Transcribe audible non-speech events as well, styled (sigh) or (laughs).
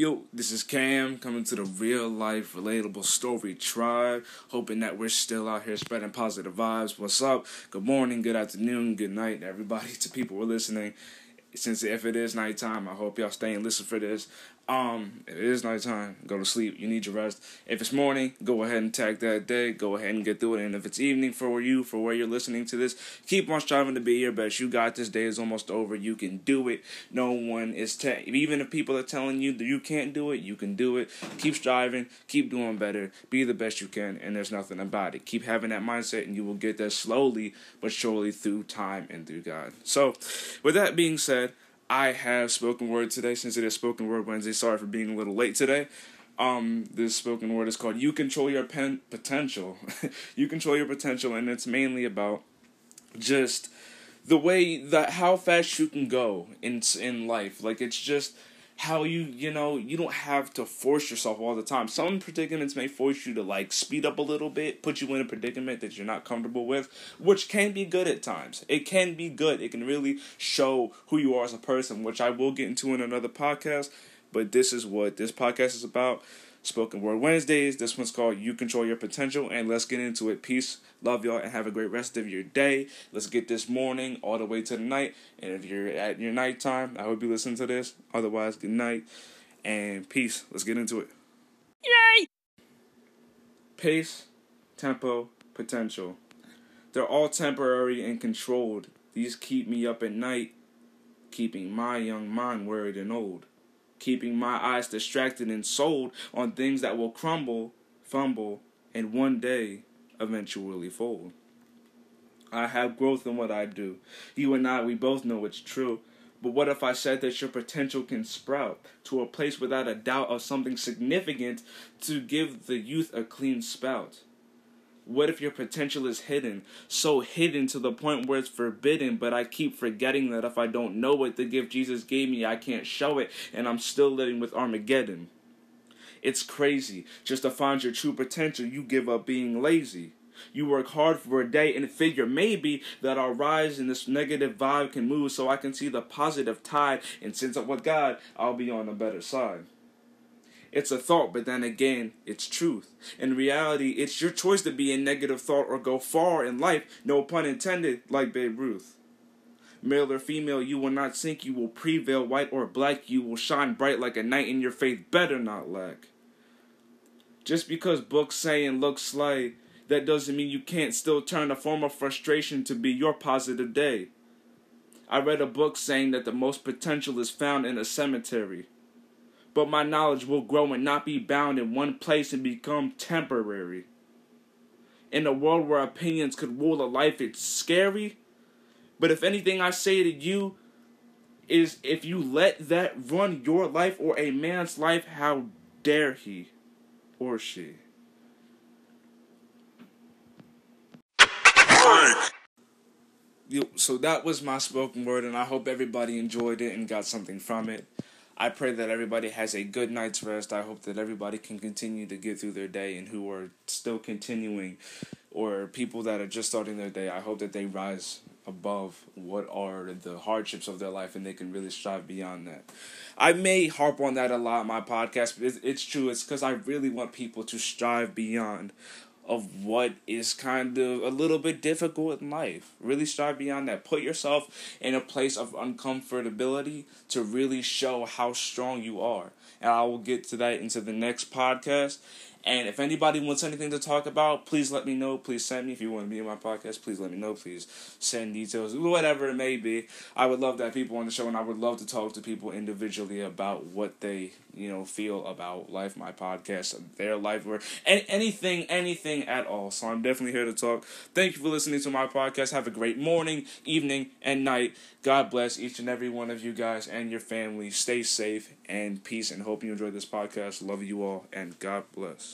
Yo, this is Cam coming to the real life relatable story tribe. Hoping that we're still out here spreading positive vibes. What's up? Good morning, good afternoon, good night, everybody. (laughs) To people who are listening, since if it is nighttime, I hope y'all stay and listen for this. Um, if it is nighttime. Go to sleep. You need your rest. If it's morning, go ahead and tag that day. Go ahead and get through it. And if it's evening for you, for where you're listening to this, keep on striving to be your best. You got this. Day is almost over. You can do it. No one is te- even if people are telling you that you can't do it, you can do it. Keep striving. Keep doing better. Be the best you can. And there's nothing about it. Keep having that mindset, and you will get there slowly but surely through time and through God. So, with that being said. I have spoken word today since it is spoken word Wednesday. Sorry for being a little late today. Um, this spoken word is called "You Control Your Pen- Potential." (laughs) you control your potential, and it's mainly about just the way that how fast you can go in in life. Like it's just how you you know you don't have to force yourself all the time. Some predicaments may force you to like speed up a little bit put you in a predicament that you're not comfortable with which can be good at times. It can be good. It can really show who you are as a person which i will get into in another podcast but this is what this podcast is about Spoken Word Wednesdays. This one's called You Control Your Potential. And let's get into it. Peace. Love y'all and have a great rest of your day. Let's get this morning all the way to the night. And if you're at your nighttime, I hope you listen to this. Otherwise, good night and peace. Let's get into it. Yay! Pace, tempo, potential. They're all temporary and controlled. These keep me up at night, keeping my young mind worried and old keeping my eyes distracted and sold on things that will crumble, fumble, and one day eventually fold. I have growth in what I do. You and I, we both know it's true. But what if I said that your potential can sprout to a place without a doubt of something significant to give the youth a clean spout? What if your potential is hidden? So hidden to the point where it's forbidden, but I keep forgetting that if I don't know what the gift Jesus gave me, I can't show it, and I'm still living with Armageddon. It's crazy. Just to find your true potential, you give up being lazy. You work hard for a day and figure maybe that I'll rise and this negative vibe can move so I can see the positive tide. And since I'm with God, I'll be on the better side. It's a thought, but then again, it's truth. In reality, it's your choice to be a negative thought or go far in life, no pun intended, like Babe Ruth. Male or female, you will not sink, you will prevail, white or black, you will shine bright like a knight, and your faith better not lack. Just because books say and look sly, that doesn't mean you can't still turn a form of frustration to be your positive day. I read a book saying that the most potential is found in a cemetery but my knowledge will grow and not be bound in one place and become temporary. In a world where opinions could rule a life, it's scary. But if anything I say to you is if you let that run your life or a man's life, how dare he or she? So that was my spoken word, and I hope everybody enjoyed it and got something from it. I pray that everybody has a good night's rest. I hope that everybody can continue to get through their day and who are still continuing or people that are just starting their day. I hope that they rise above what are the hardships of their life and they can really strive beyond that. I may harp on that a lot in my podcast, but it's, it's true. It's because I really want people to strive beyond of what is kind of a little bit difficult in life. Really strive beyond that. Put yourself in a place of uncomfortability to really show how strong you are. And I will get to that into the next podcast. And if anybody wants anything to talk about, please let me know. Please send me. If you want to be in my podcast, please let me know. Please send details, whatever it may be. I would love to have people on the show, and I would love to talk to people individually about what they, you know, feel about life, my podcast, their life, or anything, anything at all. So I'm definitely here to talk. Thank you for listening to my podcast. Have a great morning, evening, and night. God bless each and every one of you guys and your family. Stay safe and peace, and hope you enjoy this podcast. Love you all, and God bless.